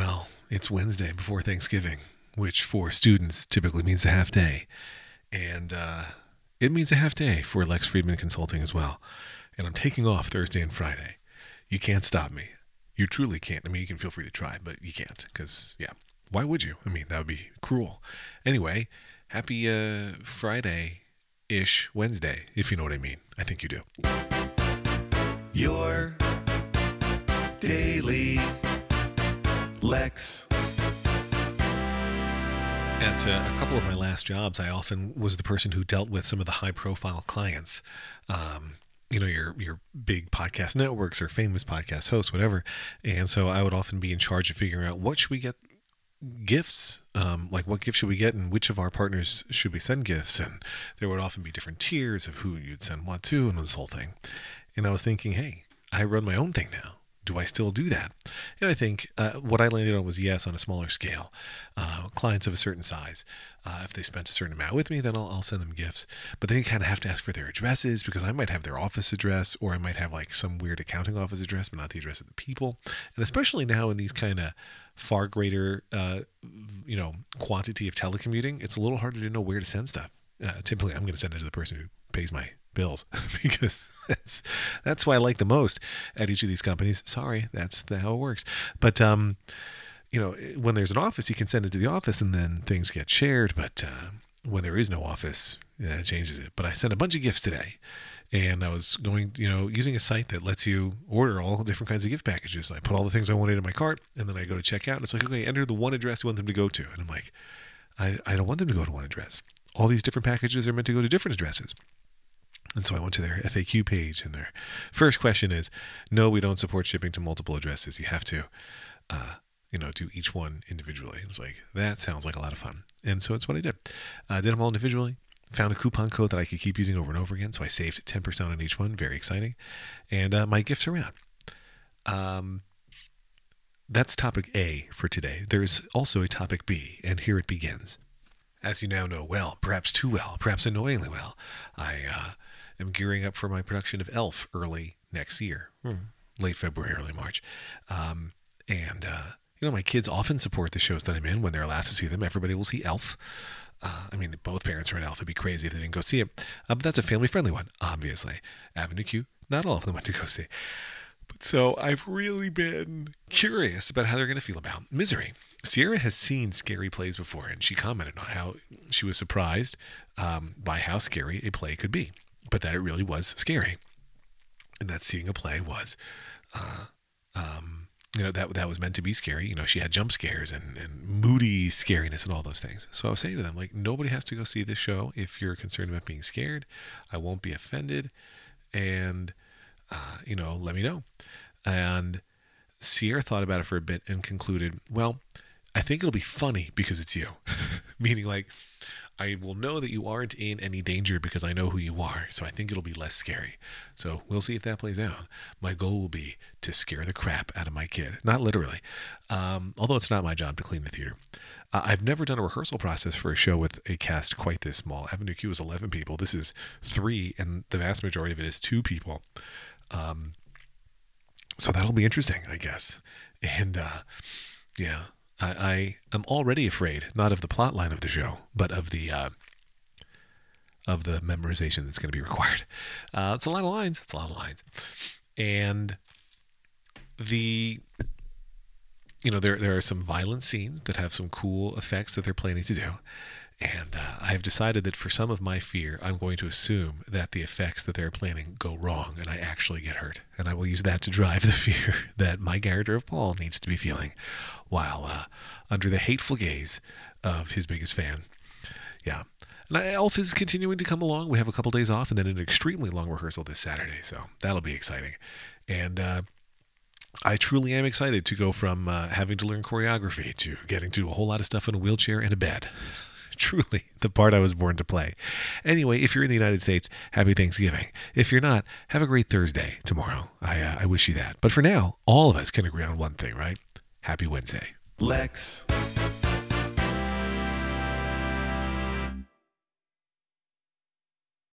Well, it's Wednesday before Thanksgiving, which for students typically means a half day. And uh, it means a half day for Lex Friedman Consulting as well. And I'm taking off Thursday and Friday. You can't stop me. You truly can't. I mean, you can feel free to try, but you can't because, yeah, why would you? I mean, that would be cruel. Anyway, happy uh, Friday ish Wednesday, if you know what I mean. I think you do. Your daily Lex. At uh, a couple of my last jobs, I often was the person who dealt with some of the high profile clients. Um, you know your your big podcast networks or famous podcast hosts whatever and so i would often be in charge of figuring out what should we get gifts um, like what gift should we get and which of our partners should we send gifts and there would often be different tiers of who you'd send what to and this whole thing and i was thinking hey i run my own thing now do I still do that? And I think uh, what I landed on was yes, on a smaller scale. Uh, clients of a certain size, uh, if they spent a certain amount with me, then I'll, I'll send them gifts. But then you kind of have to ask for their addresses because I might have their office address or I might have like some weird accounting office address, but not the address of the people. And especially now in these kind of far greater, uh, you know, quantity of telecommuting, it's a little harder to know where to send stuff. Uh, typically, I'm going to send it to the person who pays my bills because that's that's why I like the most at each of these companies. Sorry, that's the, how it works. But um, you know, when there's an office, you can send it to the office, and then things get shared. But uh, when there is no office, yeah, it changes it. But I sent a bunch of gifts today, and I was going, you know, using a site that lets you order all different kinds of gift packages. I put all the things I wanted in my cart, and then I go to check out. And it's like, okay, enter the one address you want them to go to, and I'm like, I, I don't want them to go to one address. All these different packages are meant to go to different addresses. And so I went to their FAQ page, and their first question is, "No, we don't support shipping to multiple addresses. You have to, uh, you know, do each one individually." It was like that sounds like a lot of fun, and so it's what I did. I did them all individually. Found a coupon code that I could keep using over and over again, so I saved ten percent on each one. Very exciting, and uh, my gifts are out. Um, that's topic A for today. There is also a topic B, and here it begins. As you now know well, perhaps too well, perhaps annoyingly well, I uh, am gearing up for my production of Elf early next year, hmm. late February, early March. Um, and, uh, you know, my kids often support the shows that I'm in when they're allowed to see them. Everybody will see Elf. Uh, I mean, both parents are in Elf. It'd be crazy if they didn't go see it. Uh, but that's a family friendly one, obviously. Avenue Q, not all of them went to go see. But so I've really been curious about how they're going to feel about Misery. Sierra has seen scary plays before, and she commented on how she was surprised um, by how scary a play could be but that it really was scary, and that seeing a play was, uh, um, you know, that that was meant to be scary. You know, she had jump scares and and moody scariness and all those things. So I was saying to them, like, nobody has to go see this show if you're concerned about being scared. I won't be offended, and uh, you know, let me know. And Sierra thought about it for a bit and concluded, well, I think it'll be funny because it's you. Meaning, like, I will know that you aren't in any danger because I know who you are. So I think it'll be less scary. So we'll see if that plays out. My goal will be to scare the crap out of my kid. Not literally, um, although it's not my job to clean the theater. Uh, I've never done a rehearsal process for a show with a cast quite this small. Avenue Q is 11 people. This is three, and the vast majority of it is two people. Um, so that'll be interesting, I guess. And uh, yeah, I, I am already afraid, not of the plot line of the show, but of the uh, of the memorization that's going to be required. Uh, it's a lot of lines. It's a lot of lines, and the you know there there are some violent scenes that have some cool effects that they're planning to do, and uh, I have decided that for some of my fear, I'm going to assume that the effects that they're planning go wrong and I actually get hurt. And I will use that to drive the fear that my character of Paul needs to be feeling while uh, under the hateful gaze of his biggest fan. Yeah. And Elf is continuing to come along. We have a couple days off and then an extremely long rehearsal this Saturday. So that'll be exciting. And, uh, I truly am excited to go from uh, having to learn choreography to getting to do a whole lot of stuff in a wheelchair and a bed truly the part I was born to play. Anyway, if you're in the United States, happy Thanksgiving. If you're not, have a great Thursday tomorrow. I, uh, I wish you that. But for now, all of us can agree on one thing, right? Happy Wednesday. Lex.